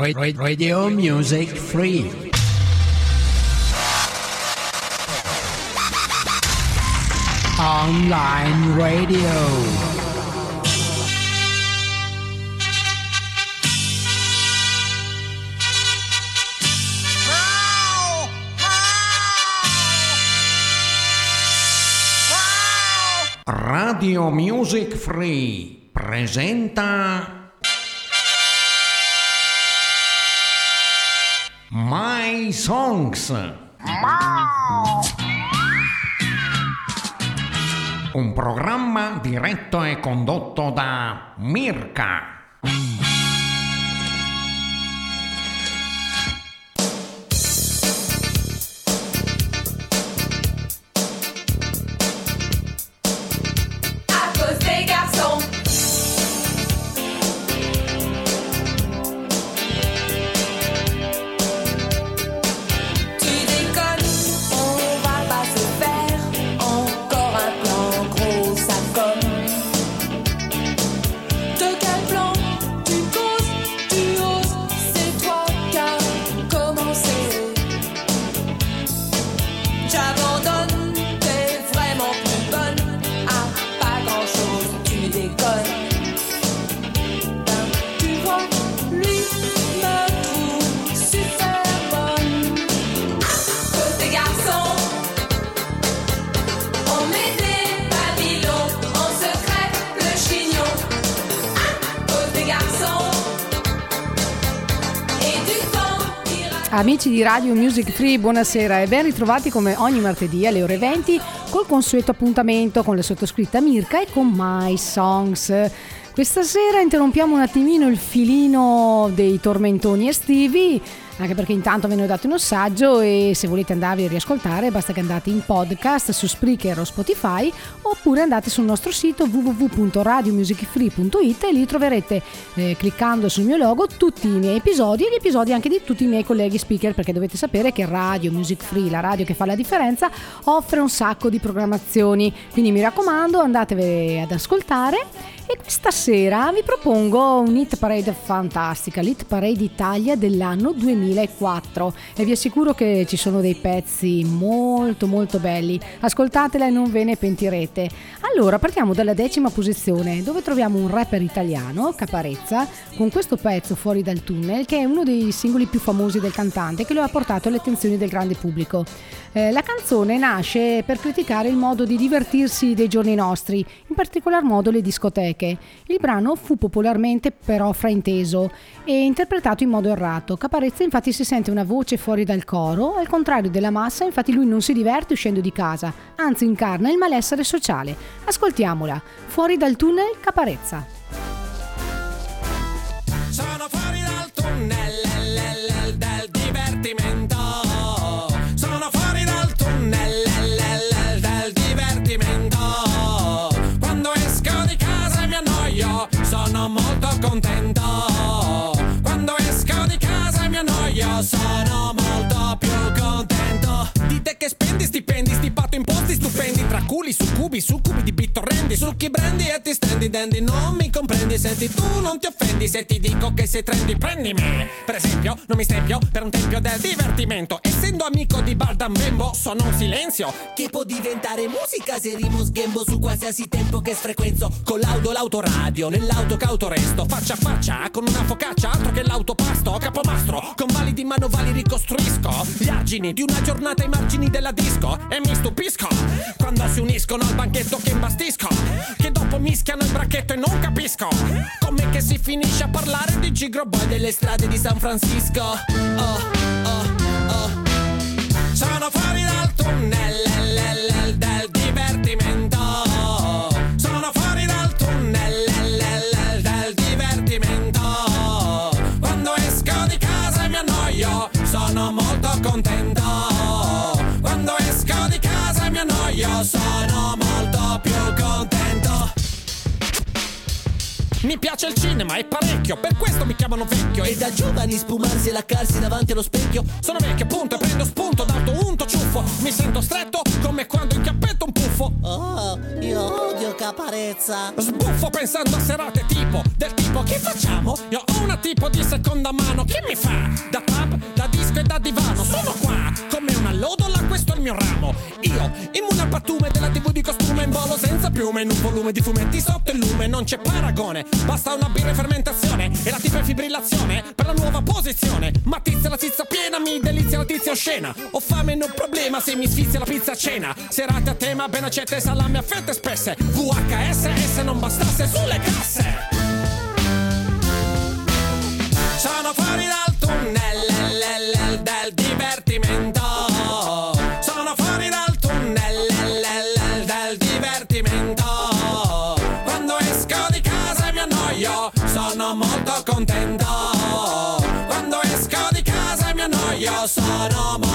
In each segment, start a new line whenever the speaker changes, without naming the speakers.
Radio Music Free. Online Radio. Radio Music Free presenta My Songs. Un programma diretto e condotto da Mirka.
Amici di Radio Music Free, buonasera e ben ritrovati come ogni martedì alle ore 20 col consueto appuntamento con la sottoscritta Mirka e con My Songs. Questa sera interrompiamo un attimino il filino dei tormentoni estivi anche perché intanto ve ne ho dato un assaggio e se volete andarvi a riascoltare basta che andate in podcast su Spreaker o Spotify oppure andate sul nostro sito www.radiomusicfree.it e lì troverete eh, cliccando sul mio logo tutti i miei episodi e gli episodi anche di tutti i miei colleghi speaker perché dovete sapere che Radio Music Free, la radio che fa la differenza, offre un sacco di programmazioni. Quindi mi raccomando andatevi ad ascoltare. E questa sera vi propongo un hit parade fantastica, l'hit parade Italia dell'anno 2004 e vi assicuro che ci sono dei pezzi molto molto belli. Ascoltatela e non ve ne pentirete. Allora partiamo dalla decima posizione dove troviamo un rapper italiano, Caparezza, con questo pezzo Fuori dal tunnel che è uno dei singoli più famosi del cantante che lo ha portato alle attenzioni del grande pubblico. Eh, la canzone nasce per criticare il modo di divertirsi dei giorni nostri, in particolar modo le discoteche. Il brano fu popolarmente però frainteso e interpretato in modo errato. Caparezza infatti si sente una voce fuori dal coro, al contrario della massa infatti lui non si diverte uscendo di casa, anzi incarna il malessere sociale. Ascoltiamola. Fuori dal tunnel Caparezza.
Sono fuori dal tunnel culi, su cubi, su cubi di bittorrendi. Succhi brendi e ti stendi, dandy. Non mi comprendi, senti tu non ti offendi. Se ti dico che sei trendy, prendimi. Per esempio, non mi stempio per un tempio del divertimento. Essendo amico di Baldan Bembo, sono un silenzio. Che può diventare musica se rimo sghembo su qualsiasi tempo che sfrequenzo. Con l'auto, l'autoradio, nell'auto cauto resto. Faccia a faccia, con una focaccia, altro che l'autopasto. Capomastro, con validi manovali ricostruisco. Gli argini di una giornata ai margini della disco. E mi stupisco quando si uniscono al banchetto che imbastisco. Che dopo mischiano il bracchetto e non capisco. Come che si finisce a parlare di Gigro Boy delle strade di San Francisco. Oh, oh, oh. Sono fuori dal tunnel del divertimento. Mi piace il cinema e parecchio, per questo mi chiamano vecchio.
E da giovani spumarsi e laccarsi davanti allo specchio.
Sono vecchio appunto e prendo spunto dal tuo unto ciuffo. Mi sento stretto come quando incappetto un puffo.
Oh, io odio caparezza.
Sbuffo pensando a serate tipo, del tipo che facciamo? Io ho una tipo di seconda mano, che mi fa? Da pub, da disco e da divano, sono qua, come una lodola, il mio ramo. Io, immune al pattume della tv di costume in volo senza piume, in un volume di fumetti sotto il lume, non c'è paragone. Basta una birra in fermentazione e la tipa fibrillazione per la nuova posizione. Ma tizia la tizia piena, mi delizia la tizia oscena. Ho fame, non problema se mi sfizia la pizza a cena. Serate a tema, ben accette, salame a fette spesse. VHS, e se non bastasse sulle casse. Sono fuori dal tunnel l- l- del divertimento. Contento. Quando esco di casa mi annoio, sono molto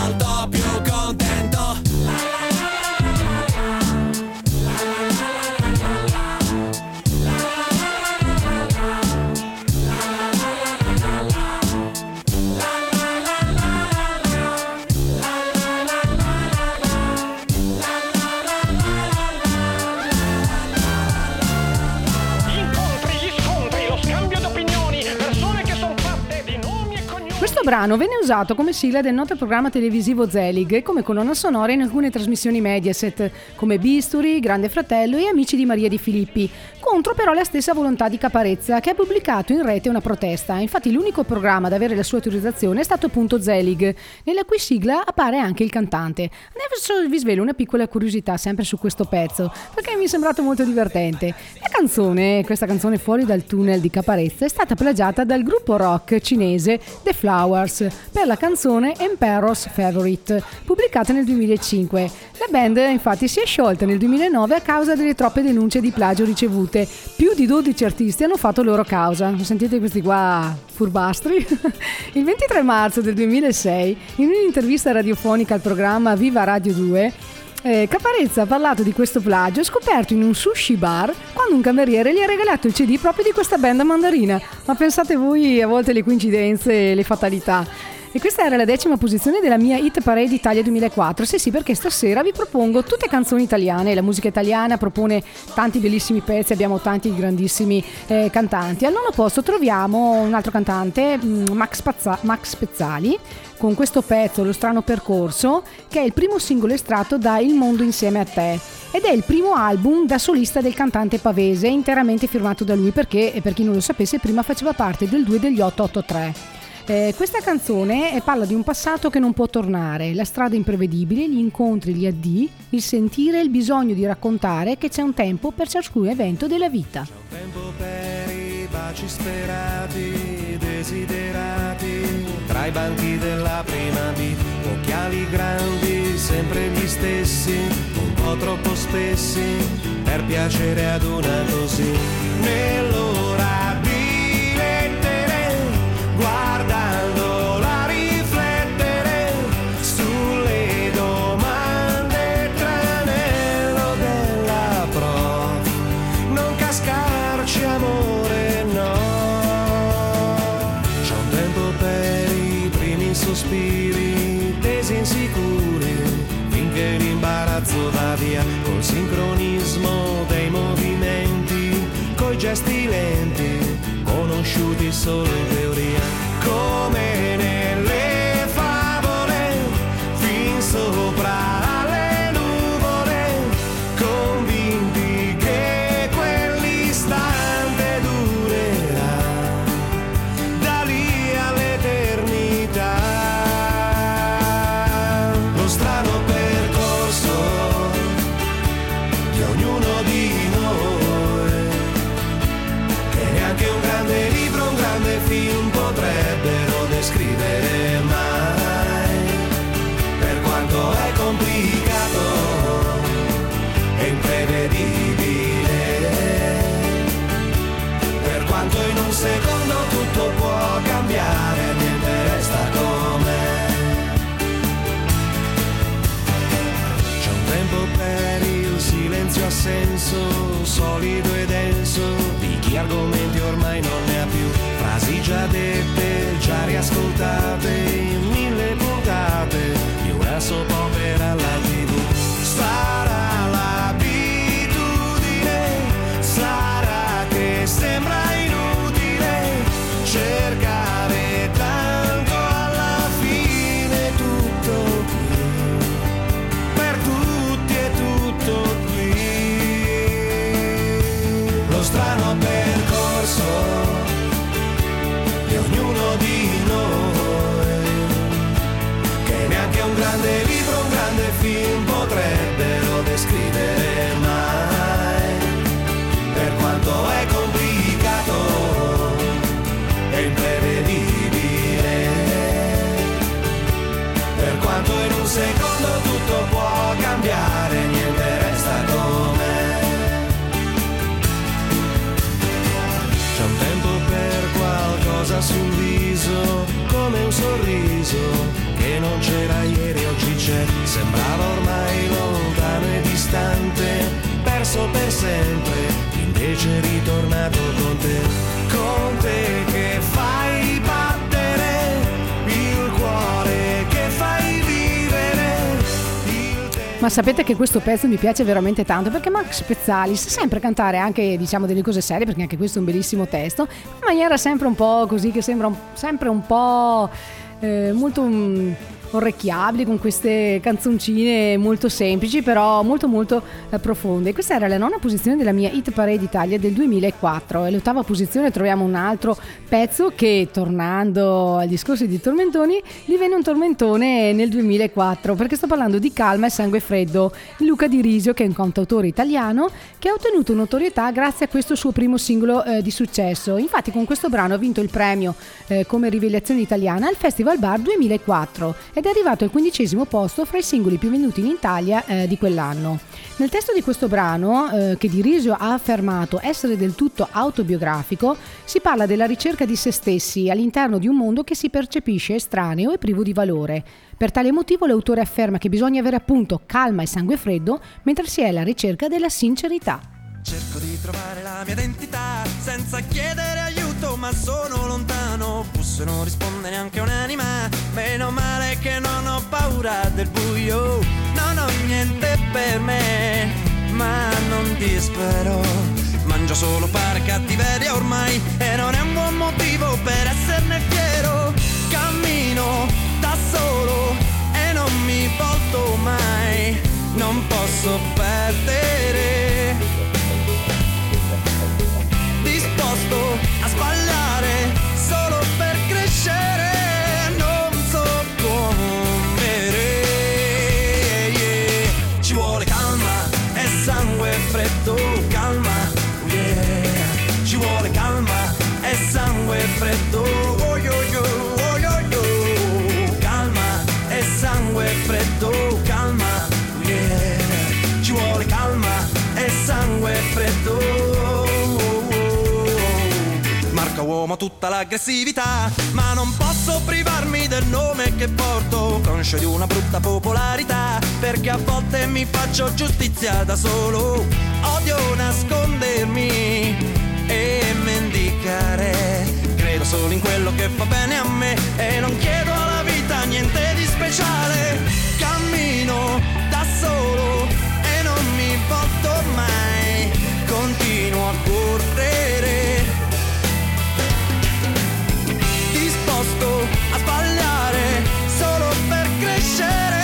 brano venne usato come sigla del noto programma televisivo Zelig e come colonna sonora in alcune trasmissioni Mediaset come Bisturi, Grande Fratello e Amici di Maria di Filippi, contro però la stessa volontà di Caparezza che ha pubblicato in rete una protesta. Infatti l'unico programma ad avere la sua autorizzazione è stato appunto Zelig, nella cui sigla appare anche il cantante. Adesso vi svelo una piccola curiosità sempre su questo pezzo, perché mi è sembrato molto divertente. La canzone, questa canzone fuori dal tunnel di Caparezza, è stata plagiata dal gruppo rock cinese The Flowers per la canzone Emperor's Favorite, pubblicata nel 2005. La band infatti si è sciolta nel 2009 a causa delle troppe denunce di plagio ricevute. Più di 12 artisti hanno fatto loro causa. Sentite questi qua furbastri? Il 23 marzo del 2006, in un'intervista radiofonica al programma Viva Radio 2, eh, Caparezza ha parlato di questo plagio scoperto in un sushi bar quando un cameriere gli ha regalato il CD proprio di questa band mandarina. Ma pensate voi a volte le coincidenze e le fatalità. E questa era la decima posizione della mia Hit Parade Italia 2004. Sì, sì, perché stasera vi propongo tutte canzoni italiane. La musica italiana propone tanti bellissimi pezzi, abbiamo tanti grandissimi eh, cantanti. Al nono posto troviamo un altro cantante, mm, Max, Pazza- Max Pezzali, con questo pezzo, Lo strano percorso, che è il primo singolo estratto da Il mondo insieme a te. Ed è il primo album da solista del cantante pavese, interamente firmato da lui perché, e per chi non lo sapesse, prima faceva parte del 2 degli 883. Eh, questa canzone eh, parla di un passato che non può tornare, la strada imprevedibile, gli incontri, gli addii, il sentire il bisogno di raccontare che c'è un tempo per ciascun evento della vita.
Tempo per i baci sperati, desiderati, tra i banchi della prima B, occhiali grandi, sempre gli stessi, un po' troppo spessi, per piacere ad una così. Nell'ora solo in teoria arido e denso di chi argomenti ormai
non ne ha più, frasi già dette, già riascoltate perso per sempre, invece ritornato con te, con te che fai battere il cuore, che fai vivere il tempo.
Ma sapete che questo pezzo mi piace veramente tanto perché Max Pezzali sa sempre cantare anche diciamo delle cose serie perché anche questo è un bellissimo testo, in maniera sempre un po' così che sembra un- sempre un po' eh, molto mm, orecchiabili con queste canzoncine molto semplici però molto molto eh, profonde. Questa era la nona posizione della mia Hit Parade Italia del 2004 e all'ottava posizione troviamo un altro pezzo che tornando al discorso di tormentoni divenne un tormentone nel 2004 perché sto parlando di Calma e Sangue Freddo Luca Di Risio che è un cantautore italiano che ha ottenuto notorietà grazie a questo suo primo singolo eh, di successo. Infatti con questo brano ha vinto il premio eh, come rivelazione italiana al Festival Bar 2004 ed è arrivato al quindicesimo posto fra i singoli più venduti in Italia eh, di quell'anno nel testo di questo brano, eh, che Di Risio ha affermato essere del tutto autobiografico, si parla della ricerca di se stessi all'interno di un mondo che si percepisce estraneo e privo di valore. Per tale motivo l'autore afferma che bisogna avere appunto calma e sangue freddo mentre si è alla ricerca della sincerità.
Cerco di trovare la mia identità senza chiedere aiuto, ma sono lontano. Busso non risponde neanche un'anima. Meno male che non ho paura del buio. Non ho niente per me, ma non dispero. Mangio solo pane cattiveria ormai e non è un buon motivo per esserne fiero. Cammino da solo e non mi volto mai. Non posso perdere disposto freddo oh, yo, yo, oh, yo, yo. calma e sangue freddo calma yeah. ci vuole calma e sangue freddo Marca uomo tutta l'aggressività Ma non posso privarmi del nome che porto Conscio di una brutta popolarità Perché a volte mi faccio giustizia da solo Odio nascondermi e mendicare Credo solo in quello che fa bene a me E non chiedo alla vita niente di speciale Cammino da solo e non mi volto mai Continuo a correre disposto a sbagliare solo per crescere.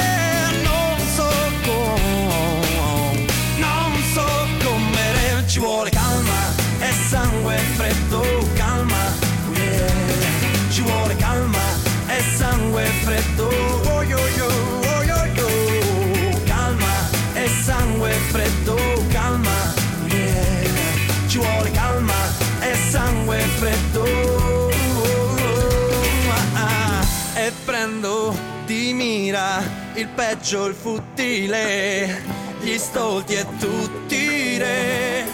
Non so come, non so come ci vuole calma e sangue freddo, freddo, oh yo yo, oh yo yo, calma e sangue freddo, calma, yeah. ci vuole calma e sangue freddo. Ah, e prendo di mira il peggio, il futile, gli stolti e tutti i re.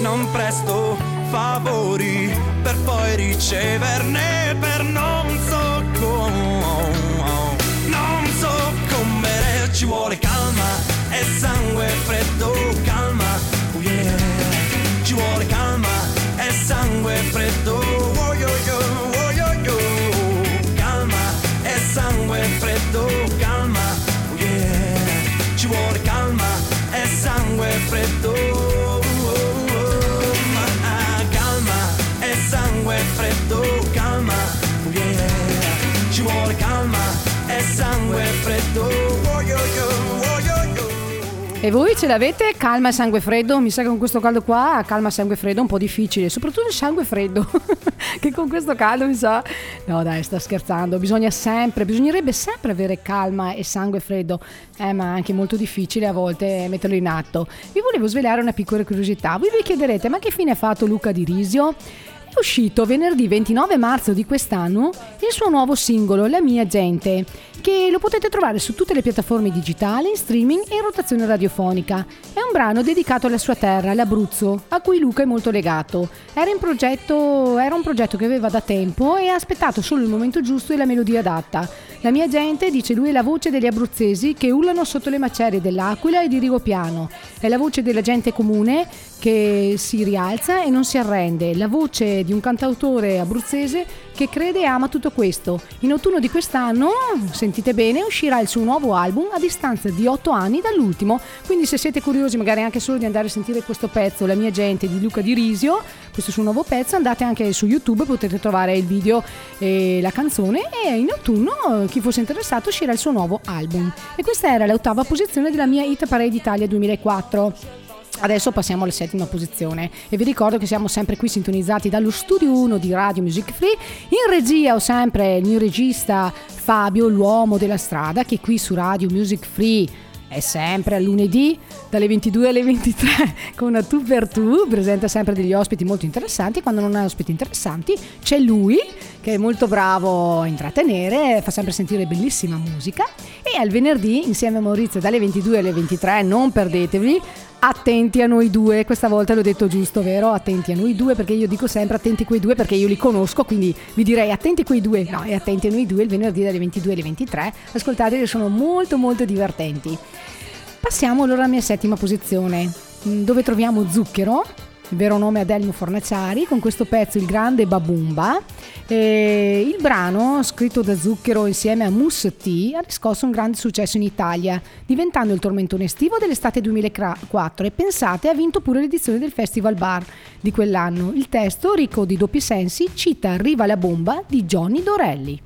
Non presto favori per poi riceverne per non so come, non so come ci vuole calma e sangue freddo, calma, oh yeah. ci vuole calma e sangue freddo, oh oh calma e sangue freddo, calma, oh ci vuole calma e sangue freddo, sangue freddo. E
voi ce l'avete? Calma e sangue freddo? Mi sa che con questo caldo qua, calma e sangue freddo è un po' difficile, soprattutto il sangue freddo, che con questo caldo mi sa... No dai, sta scherzando, bisogna sempre, bisognerebbe sempre avere calma e sangue freddo, eh, ma è anche molto difficile a volte metterlo in atto. Vi volevo svelare una piccola curiosità, voi vi chiederete ma che fine ha fatto Luca Di Risio? È uscito venerdì 29 marzo di quest'anno il suo nuovo singolo La mia gente, che lo potete trovare su tutte le piattaforme digitali, in streaming e in rotazione radiofonica. È un brano dedicato alla sua terra, l'Abruzzo, a cui Luca è molto legato. Era, progetto, era un progetto che aveva da tempo e ha aspettato solo il momento giusto e la melodia adatta. La mia gente, dice lui, è la voce degli abruzzesi che ullano sotto le macerie dell'Aquila e di Rigopiano. È la voce della gente comune che si rialza e non si arrende. La voce di un cantautore abruzzese che crede e ama tutto questo. In autunno di quest'anno, sentite bene, uscirà il suo nuovo album a distanza di 8 anni dall'ultimo. Quindi se siete curiosi magari anche solo di andare a sentire questo pezzo, La mia gente di Luca Di Risio, questo suo nuovo pezzo, andate anche su YouTube, potete trovare il video e la canzone e in autunno chi fosse interessato uscirà il suo nuovo album. E questa era l'ottava posizione della mia Hit Parade Italia 2004. Adesso passiamo alla settima posizione. E vi ricordo che siamo sempre qui sintonizzati dallo studio 1 di Radio Music Free. In regia ho sempre il mio regista Fabio, l'uomo della strada, che qui su Radio Music Free è sempre lunedì dalle 22 alle 23 con una tu per tu, presenta sempre degli ospiti molto interessanti, quando non ha ospiti interessanti c'è lui che è molto bravo a intrattenere, fa sempre sentire bellissima musica. E al venerdì insieme a Maurizio dalle 22 alle 23 non perdetevi attenti a noi due, questa volta l'ho detto giusto, vero? Attenti a noi due perché io dico sempre attenti a quei due perché io li conosco, quindi vi direi attenti a quei due, no, e attenti a noi due il venerdì dalle 22 alle 23, ascoltateli, sono molto molto divertenti. Passiamo allora alla mia settima posizione, mm, dove troviamo Zucchero, il vero nome Adelmo Fornaciari, con questo pezzo Il grande Babumba. E il brano, scritto da Zucchero insieme a Mousse T, ha riscosso un grande successo in Italia, diventando il tormentone estivo dell'estate 2004 e pensate ha vinto pure l'edizione del Festival Bar di quell'anno. Il testo, ricco di doppi sensi, cita Arriva la bomba di Johnny Dorelli.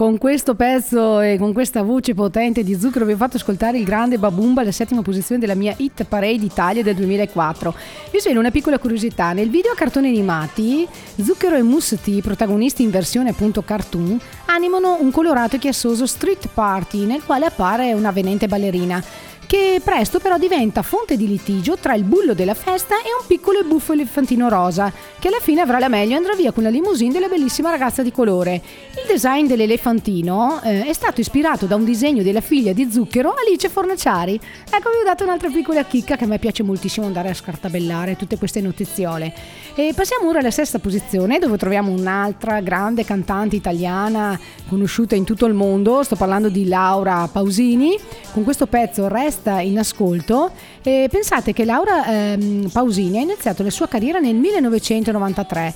Con questo pezzo e con questa voce potente di Zucchero vi ho fatto ascoltare il grande Babumba alla settima posizione della mia Hit Parade Italia del 2004. Vi svelo una piccola curiosità, nel video a cartoni animati Zucchero e T, protagonisti in versione appunto cartoon, animano un colorato e chiassoso street party nel quale appare una venente ballerina che presto però diventa fonte di litigio tra il bullo della festa e un piccolo e buffo elefantino rosa, che alla fine avrà la meglio e andrà via con la limousine della bellissima ragazza di colore. Il design dell'elefantino eh, è stato ispirato da un disegno della figlia di Zucchero, Alice Fornaciari. Ecco, vi ho dato un'altra piccola chicca che a me piace moltissimo andare a scartabellare tutte queste notiziole. E passiamo ora alla sesta posizione, dove troviamo un'altra grande cantante italiana conosciuta in tutto il mondo. Sto parlando di Laura Pausini. Con questo pezzo Resta in ascolto. E pensate che Laura ehm, Pausini ha iniziato la sua carriera nel 1993,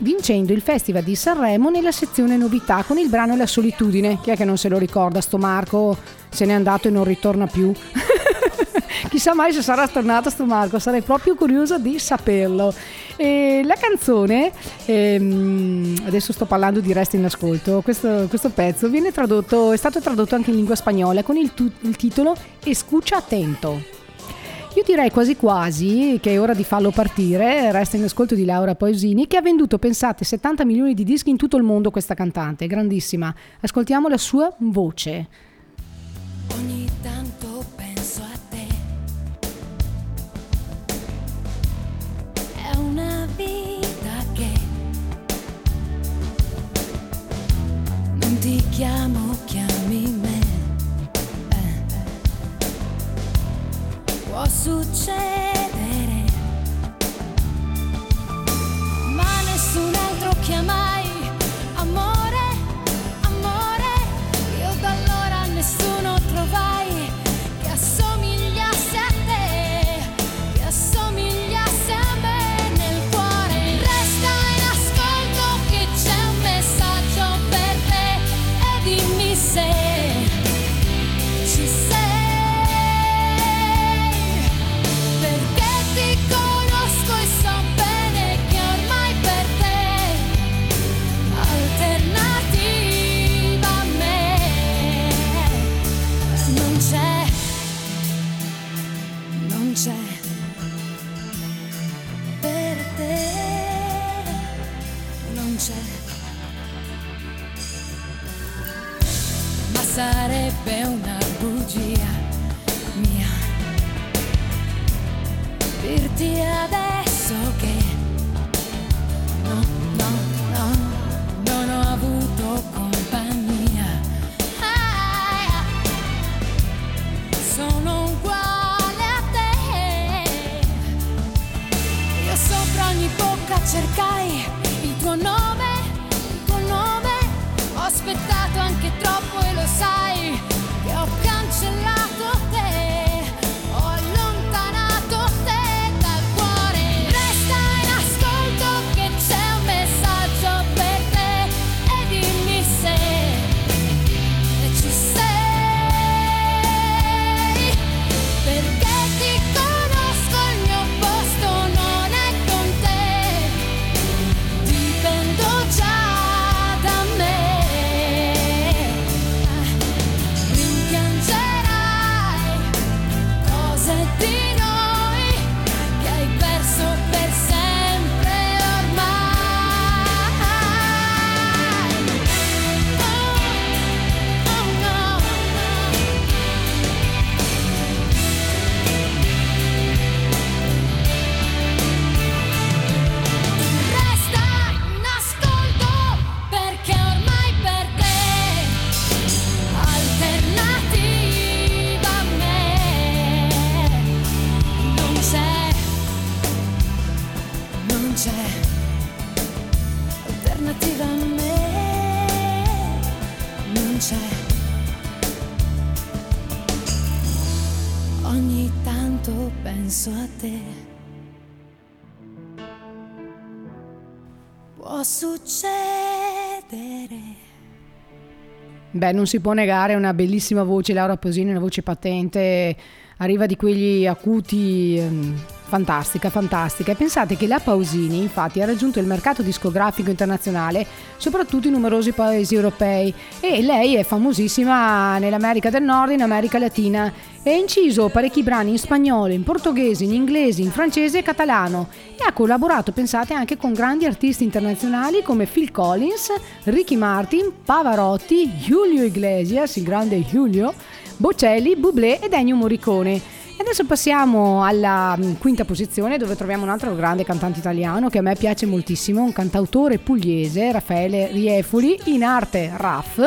vincendo il Festival di Sanremo nella sezione novità con il brano La solitudine. Chi è che non se lo ricorda? Sto Marco se n'è andato e non ritorna più. Chissà mai se sarà tornato sto Marco, sarei proprio curiosa di saperlo. E la canzone, ehm, adesso sto parlando di Resta in ascolto, questo, questo, pezzo tradotto, è stato tradotto anche in lingua spagnola con il, tu, il titolo Escucha attento. Io direi quasi quasi che è ora di farlo partire, resta in ascolto di Laura Poesini che ha venduto, pensate, 70 milioni di dischi in tutto il mondo questa cantante, grandissima. Ascoltiamo la sua voce.
Ogni tanto ti chiamo, chiami me. Eh. Può succedere,
Beh, non si può negare, una bellissima voce, Laura Posini, una voce patente, arriva di quegli acuti ehm, Fantastica, fantastica. E pensate che la Pausini infatti ha raggiunto il mercato discografico internazionale, soprattutto in numerosi paesi europei e lei è famosissima nell'America del Nord in America Latina e ha inciso parecchi brani in spagnolo, in portoghese, in inglese, in francese e catalano e ha collaborato, pensate, anche con grandi artisti internazionali come Phil Collins, Ricky Martin, Pavarotti, Julio Iglesias, il grande Julio, Bocelli, Bublé e Ennio Morricone. E adesso passiamo alla mm, quinta posizione dove troviamo un altro grande cantante italiano che a me piace moltissimo, un cantautore pugliese, Raffaele Riefoli, in arte RAF,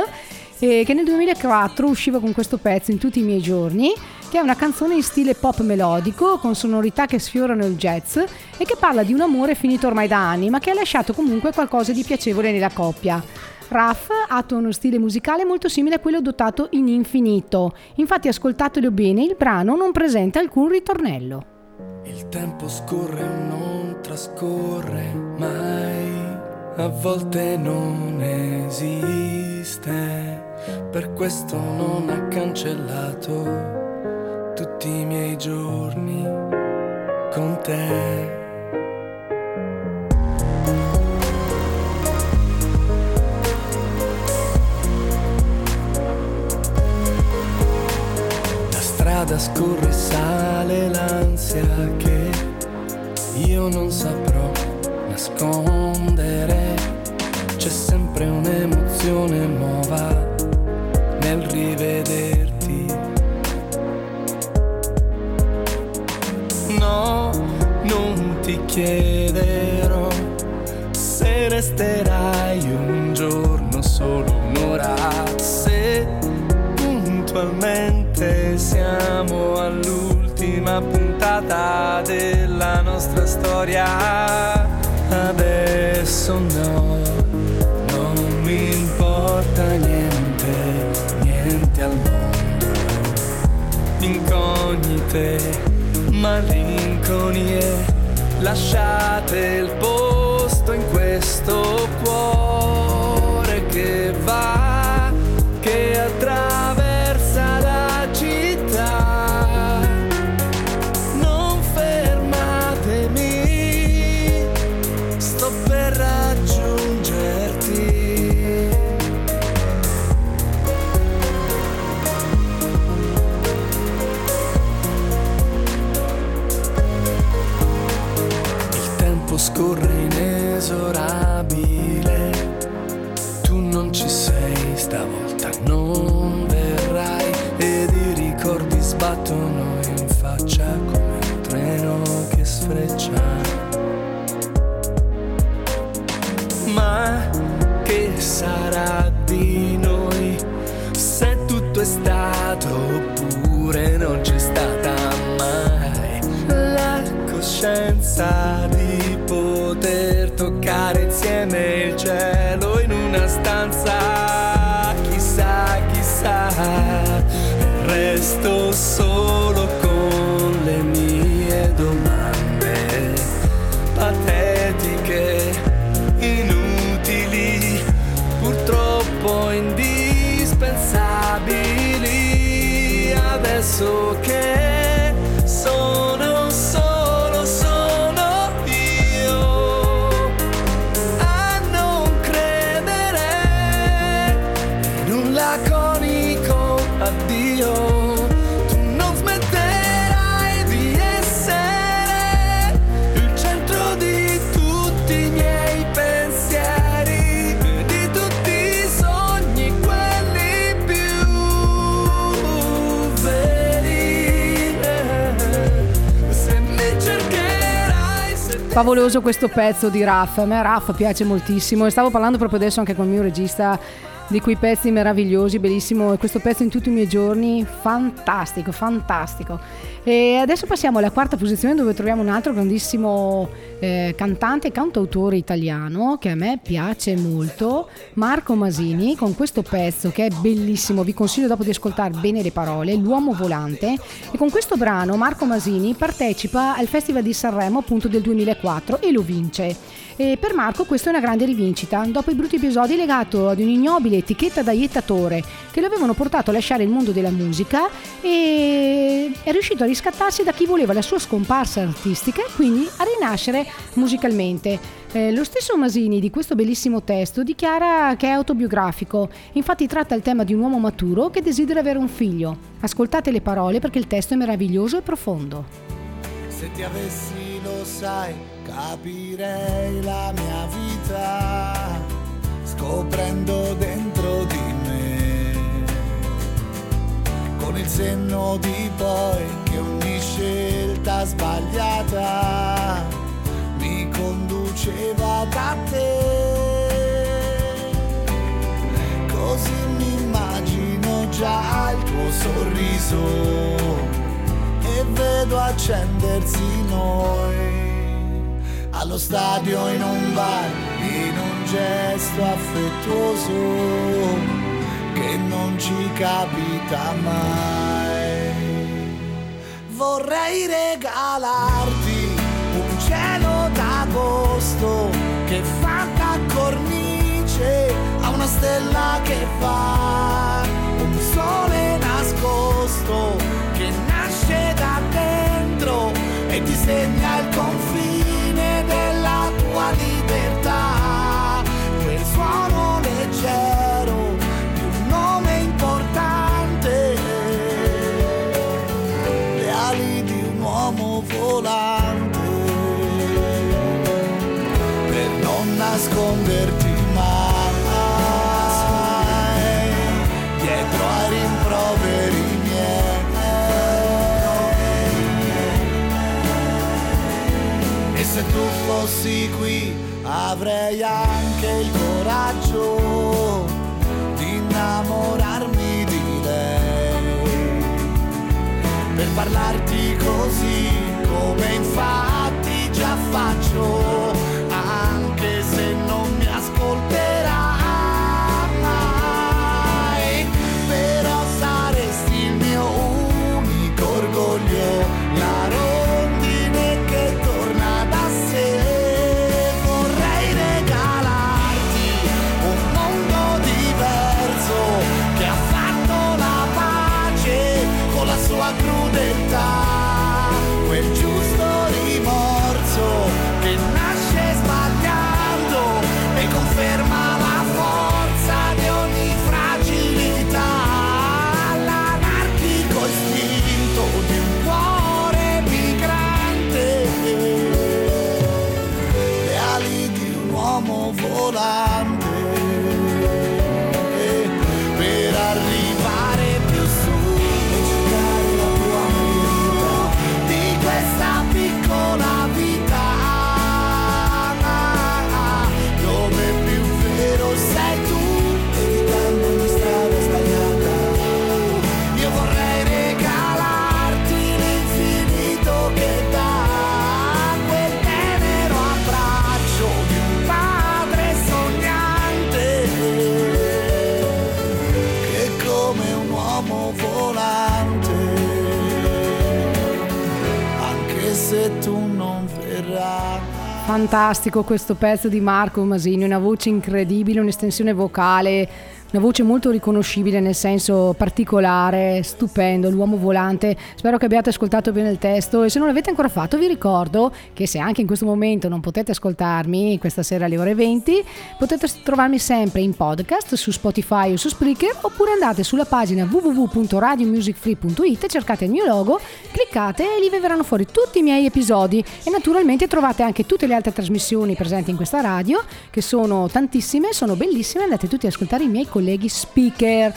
eh, che nel 2004 usciva con questo pezzo in tutti i miei giorni, che è una canzone in stile pop melodico, con sonorità che sfiorano il jazz e che parla di un amore finito ormai da anni, ma che ha lasciato comunque qualcosa di piacevole nella coppia. Raff attua uno stile musicale molto simile a quello adottato in Infinito. Infatti, ascoltatelo bene, il brano non presenta alcun ritornello.
Il tempo scorre o non trascorre mai, a volte non esiste, per questo non ha cancellato tutti i miei giorni con te. Strada scorre sale l'ansia che io non saprò nascondere. C'è sempre un'emozione nuova nel rivederti. No, non ti chiederò se resterai un giorno solo un'ora. Se puntualmente siamo all'ultima puntata della nostra storia. Adesso no, non mi importa niente, niente al mondo. Incognite, malinconie, lasciate il posto in questo cuore che in una stanza chissà chissà resto solo
Favoloso questo pezzo di Raff, a me Raff piace moltissimo e stavo parlando proprio adesso anche con il mio regista di quei pezzi meravigliosi, bellissimo, questo pezzo in tutti i miei giorni, fantastico, fantastico. E adesso passiamo alla quarta posizione dove troviamo un altro grandissimo eh, cantante e cantautore italiano che a me piace molto, Marco Masini, con questo pezzo che è bellissimo, vi consiglio dopo di ascoltare bene le parole, L'uomo volante, e con questo brano Marco Masini partecipa al Festival di Sanremo appunto del 2004 e lo vince. E per Marco questa è una grande rivincita. Dopo i brutti episodi legato ad un ignobile l'etichetta da iettatore che lo avevano portato a lasciare il mondo della musica e è riuscito a riscattarsi da chi voleva la sua scomparsa artistica e quindi a rinascere musicalmente. Eh, lo stesso Masini di questo bellissimo testo dichiara che è autobiografico, infatti tratta il tema di un uomo maturo che desidera avere un figlio. Ascoltate le parole perché il testo è meraviglioso e profondo.
Se ti avessi lo sai, capirei la mia vita, scoprendo dentro di me, con il senno di poi che ogni scelta sbagliata mi conduceva da te. Così mi immagino già il tuo sorriso e vedo accendersi noi. Allo stadio, in un bar, in un gesto affettuoso che non ci capita mai. Vorrei regalarti un cielo d'agosto che fa da cornice a una stella che fa un sole nascosto che nasce da dentro e disegna il confine della tua libertà. Quel suono leggero di un nome importante. Le ali di un uomo volante. Per non nasconderti tu fossi qui avrei anche il coraggio di innamorarmi di lei. Per parlarti così come infatti già faccio
Fantastico questo pezzo di Marco Masini, una voce incredibile, un'estensione vocale, una voce molto riconoscibile nel senso particolare, stupendo, l'uomo volante. Spero che abbiate ascoltato bene il testo e se non l'avete ancora fatto vi ricordo che se anche in questo momento non potete ascoltarmi questa sera alle ore 20, potete trovarmi sempre in podcast su Spotify o su Spreaker oppure andate sulla pagina www.radiomusicfree.it, cercate il mio logo, cliccate e lì vi verranno fuori tutti i miei episodi e naturalmente trovate anche tutte le altre trasmissioni presenti in questa radio che sono tantissime, sono bellissime, andate tutti ad ascoltare i miei colleghi speaker.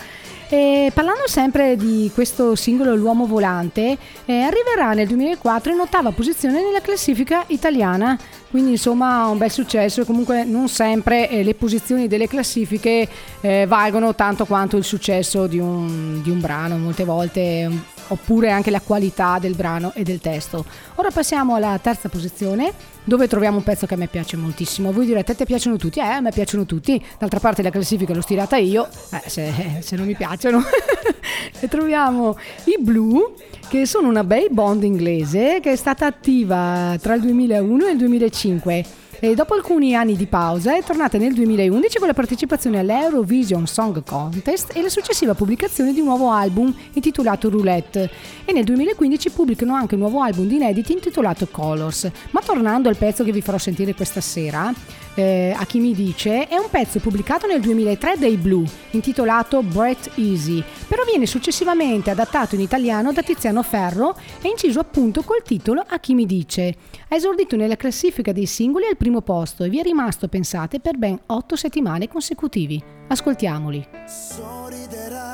E parlando sempre di questo singolo L'uomo volante, eh, arriverà nel 2004 in ottava posizione nella classifica italiana, quindi insomma un bel successo comunque non sempre eh, le posizioni delle classifiche eh, valgono tanto quanto il successo di un, di un brano, molte volte oppure anche la qualità del brano e del testo. Ora passiamo alla terza posizione dove troviamo un pezzo che a me piace moltissimo. Voi direte, a te piacciono tutti? Eh, a me piacciono tutti. D'altra parte la classifica l'ho stirata io, eh, se, se non mi piacciono. e troviamo i Blue, che sono una band inglese che è stata attiva tra il 2001 e il 2005. E dopo alcuni anni di pausa è tornata nel 2011 con la partecipazione all'Eurovision Song Contest e la successiva pubblicazione di un nuovo album intitolato Roulette e nel 2015 pubblicano anche un nuovo album di inediti intitolato Colors. Ma tornando al pezzo che vi farò sentire questa sera, eh, a chi mi dice, è un pezzo pubblicato nel 2003 dai Blue, intitolato Breath Easy, però viene successivamente adattato in italiano da Tiziano Ferro e inciso appunto col titolo A chi mi dice. Ha esordito nella classifica dei singoli al primo posto e vi è rimasto, pensate, per ben otto settimane consecutivi. Ascoltiamoli.
Sorriderai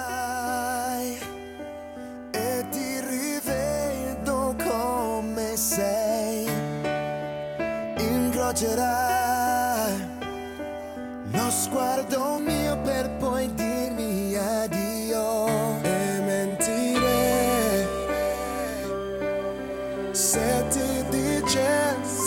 e ti rivedo come sei. Incrocerai lo sguardo mio per poi dirmi addio e mentire. Se ti dicessi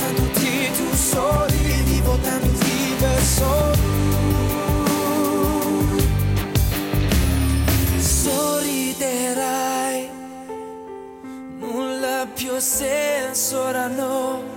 pensandoti tu sorridi votandoti verso lui sorriderai nulla più senso ora no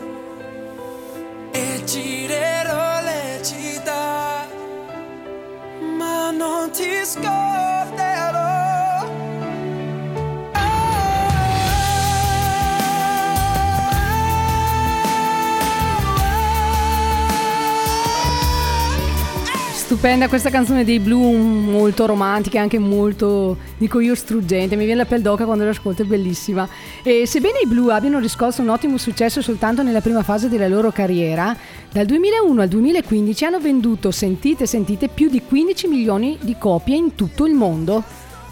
Stupenda questa canzone dei Blue, molto romantica e anche molto, dico io, struggente. Mi viene la pelle d'oca quando l'ascolto, è bellissima. E sebbene i Blue abbiano riscosso un ottimo successo soltanto nella prima fase della loro carriera, dal 2001 al 2015 hanno venduto, sentite, sentite, più di 15 milioni di copie in tutto il mondo.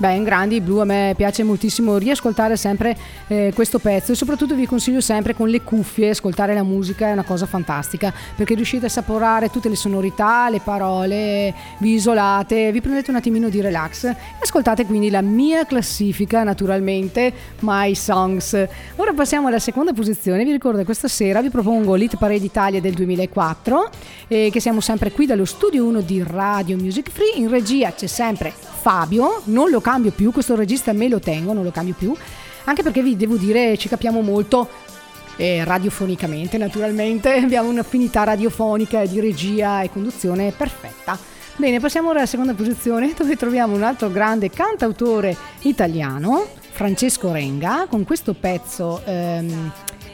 Beh, in grandi i Blue a me piace moltissimo riascoltare sempre eh, questo pezzo e soprattutto vi consiglio sempre con le cuffie ascoltare la musica è una cosa fantastica perché riuscite a saporare tutte le sonorità, le parole, vi isolate, vi prendete un attimino di relax e ascoltate quindi la mia classifica naturalmente My Songs. Ora passiamo alla seconda posizione, vi ricordo che questa sera vi propongo l'Hit Parade Italia del 2004 e che siamo sempre qui dallo studio 1 di Radio Music Free, in regia c'è sempre Fabio, non lo cambio più, questo regista me lo tengo, non lo cambio più, anche perché vi devo dire ci capiamo molto eh, radiofonicamente naturalmente, abbiamo un'affinità radiofonica di regia e conduzione perfetta. Bene, passiamo ora alla seconda posizione dove troviamo un altro grande cantautore italiano, Francesco Renga, con questo pezzo ehm,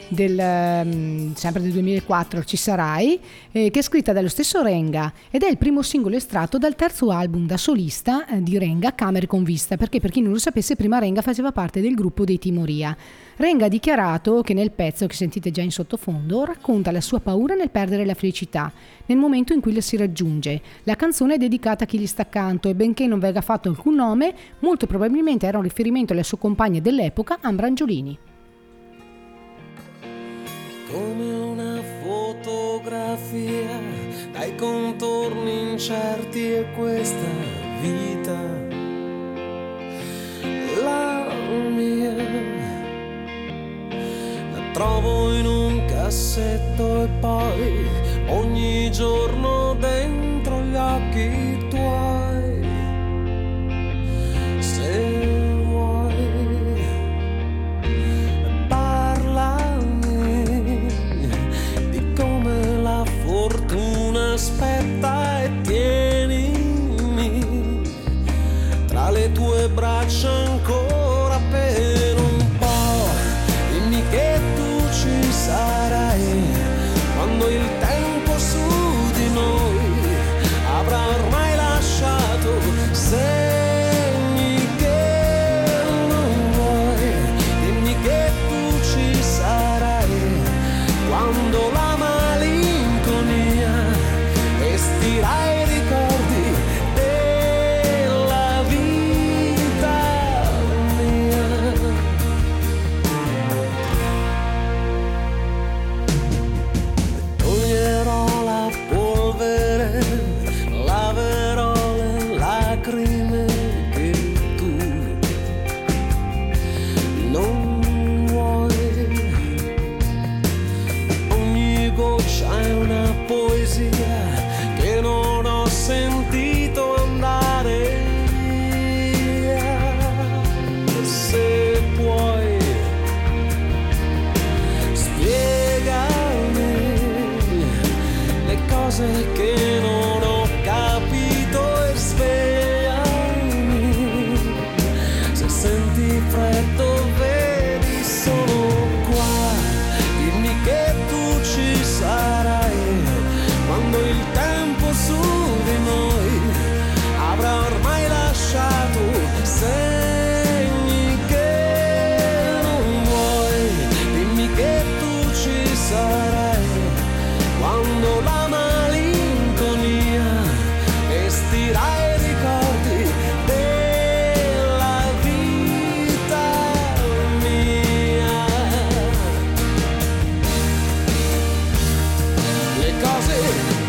del, ehm, sempre del 2004 Ci sarai, eh, che è scritta dallo stesso Renga ed è il primo singolo estratto dal terzo album da solista eh, di Renga, Camere con Vista, perché per chi non lo sapesse prima Renga faceva parte del gruppo dei Timoria. Renga ha dichiarato che nel pezzo che sentite già in sottofondo racconta la sua paura nel perdere la felicità, nel momento in cui la si raggiunge. La canzone è dedicata a chi gli sta accanto e benché non venga fatto alcun nome, molto probabilmente era un riferimento alle sue compagne dell'epoca, Ambra Angiolini.
Come una fotografia dai contorni incerti e questa vita. La mia. La trovo in un cassetto e poi ogni giorno dentro gli occhi tuoi. Se aspetta e tienimi tra le tue braccia ancora per le cose che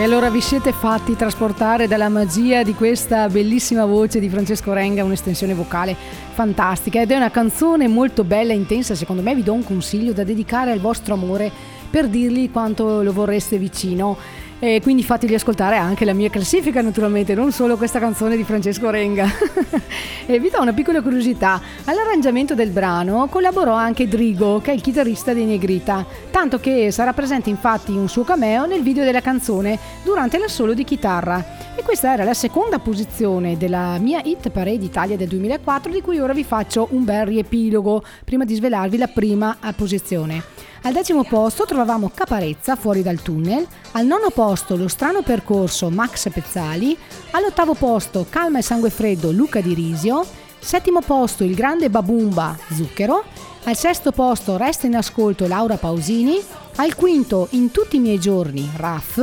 E
allora vi siete fatti trasportare dalla magia di questa bellissima voce di Francesco Renga, un'estensione vocale fantastica ed è una canzone molto bella e intensa, secondo me vi do un consiglio da dedicare al vostro amore per dirgli quanto lo vorreste vicino. E quindi fategli ascoltare anche la mia classifica naturalmente, non solo questa canzone di Francesco Renga. e vi do una piccola curiosità, all'arrangiamento del brano collaborò anche Drigo, che è il chitarrista dei Negrita, tanto che sarà presente infatti un suo cameo nel video della canzone durante l'assolo di chitarra. E questa era la seconda posizione della mia hit parade Italia del 2004, di cui ora vi faccio un bel riepilogo prima di svelarvi la prima posizione. Al decimo posto trovavamo Caparezza fuori dal tunnel, al nono posto Lo strano percorso Max Pezzali, all'ottavo posto Calma e sangue freddo Luca Di Risio, settimo posto Il grande Babumba Zucchero, al sesto posto Resta in ascolto Laura Pausini, al quinto In tutti i miei giorni Raff,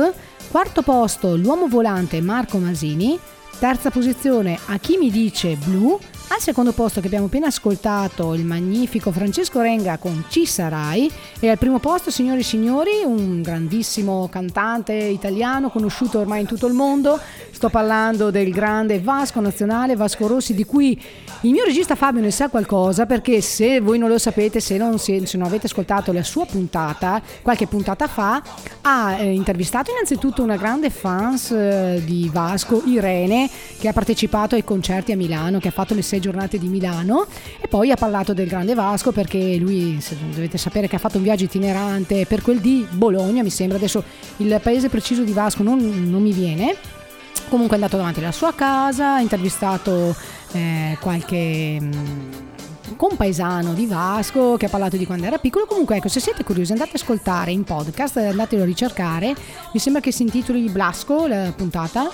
quarto posto L'uomo volante Marco Masini, terza posizione A chi mi dice Blu, Al secondo posto che abbiamo appena ascoltato il magnifico Francesco Renga con Ci sarai. E al primo posto signori e signori un grandissimo cantante italiano conosciuto ormai in tutto il mondo, sto parlando del grande Vasco Nazionale, Vasco Rossi di cui il mio regista Fabio ne sa qualcosa perché se voi non lo sapete, se non, se non avete ascoltato la sua puntata, qualche puntata fa, ha eh, intervistato innanzitutto una grande fans eh, di Vasco, Irene, che ha partecipato ai concerti a Milano, che ha fatto le sei giornate di Milano e poi ha parlato del grande Vasco perché lui, dovete sapere che ha fatto un viaggio itinerante per quel di Bologna, mi sembra, adesso il paese preciso di Vasco non, non mi viene. Comunque è andato davanti alla sua casa, ha intervistato eh, qualche... Mh, compaesano di Vasco che ha parlato di quando era piccolo. Comunque, ecco, se siete curiosi, andate a ascoltare in podcast, andatelo a ricercare. Mi sembra che si intitoli Blasco la puntata.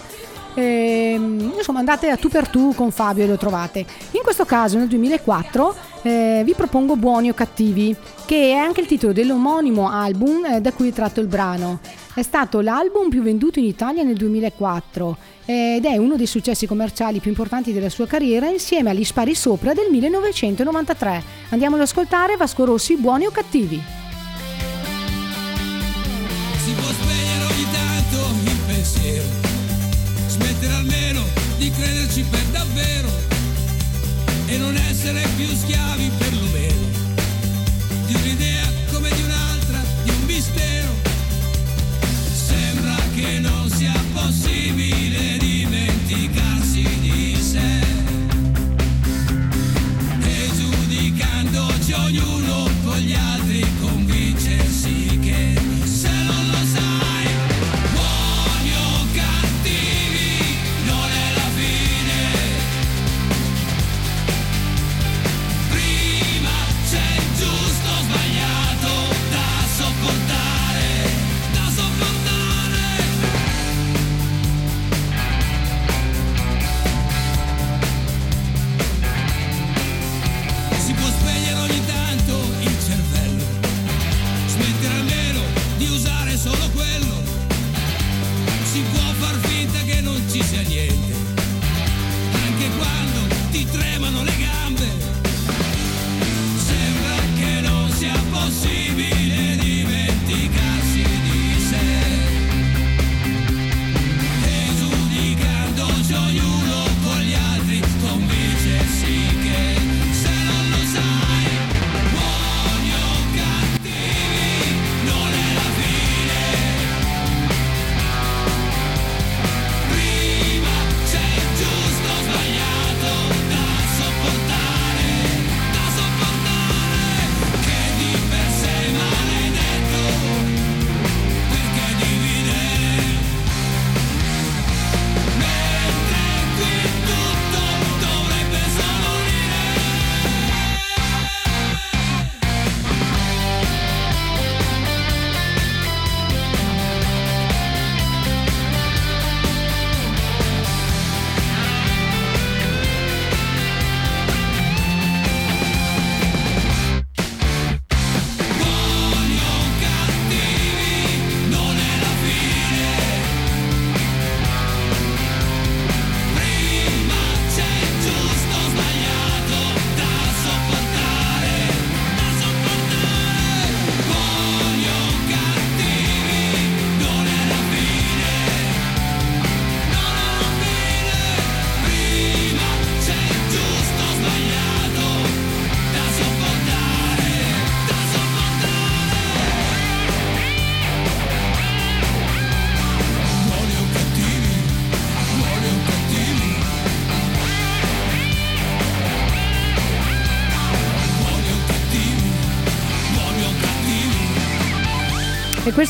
E, insomma, andate a tu per tu con Fabio e lo trovate. In questo caso, nel 2004, eh, vi propongo Buoni o Cattivi, che è anche il titolo dell'omonimo album eh, da cui è tratto il brano. È stato l'album più venduto in Italia nel 2004 ed è uno dei successi commerciali più importanti della sua carriera insieme agli Spari Sopra del 1993. Andiamo ad ascoltare Vasco Rossi, Buoni o Cattivi.
Si può spegnere ogni tanto il pensiero, smettere almeno di crederci per davvero e non essere più schiavi perlomeno di un'idea come di un'altra, di un mistero. Sembra che non sia possibile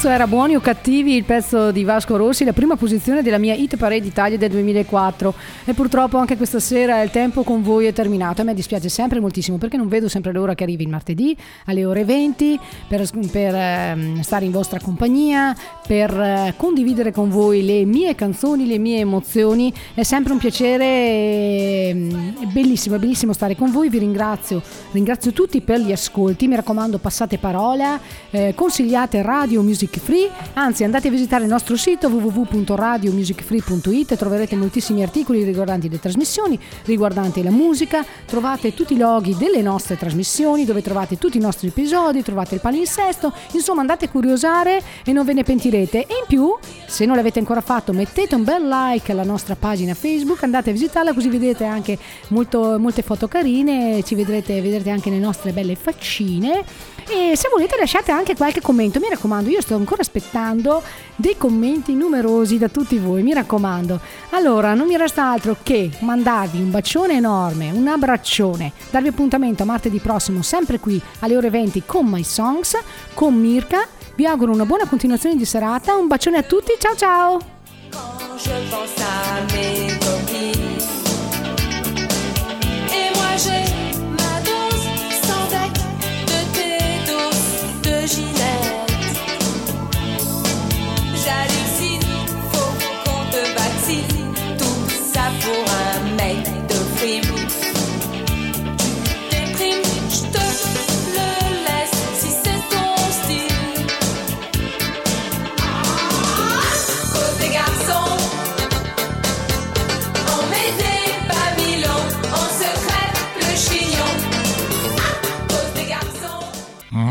questo era Buoni o Cattivi, il pezzo di Vasco Rossi, la prima posizione della mia Hit Parade Italia del 2004. E purtroppo anche questa sera il tempo con voi è terminato. A me dispiace sempre moltissimo perché non vedo sempre l'ora che arrivi il martedì alle ore 20 per, per, ehm, stare in vostra compagnia, per eh, condividere con voi le mie canzoni, le mie emozioni. È sempre un piacere, ehm, è bellissimo, è bellissimo stare con voi. Vi ringrazio, ringrazio tutti per gli ascolti. Mi raccomando, passate parola, eh, consigliate Radio Music Free, anzi andate a visitare il nostro sito www.radiomusicfree.it e troverete moltissimi articoli riguardanti le trasmissioni, riguardanti la musica, trovate tutti i loghi delle nostre trasmissioni, dove trovate tutti i nostri episodi, trovate il palinsesto, insomma andate a curiosare e non ve ne pentirete. E in più, se non l'avete ancora fatto, mettete un bel like alla nostra pagina Facebook, andate a visitarla così vedete anche molto, molte foto carine, ci vedrete, vedrete anche le nostre belle faccine e se volete lasciate anche qualche commento, mi raccomando, io sto ancora aspettando dei commenti numerosi da tutti voi, mi raccomando. Allora, non mi resta altro che mandarvi un bacione enorme, un abbraccione, darvi appuntamento a martedì prossimo sempre qui alle ore 20 con My Songs, con Mirka. Vi auguro una buona continuazione di serata, un bacione a tutti, ciao ciao!
Je pense à mes copines Et moi j'ai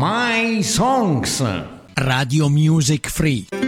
My Songs.
Radio Music Free.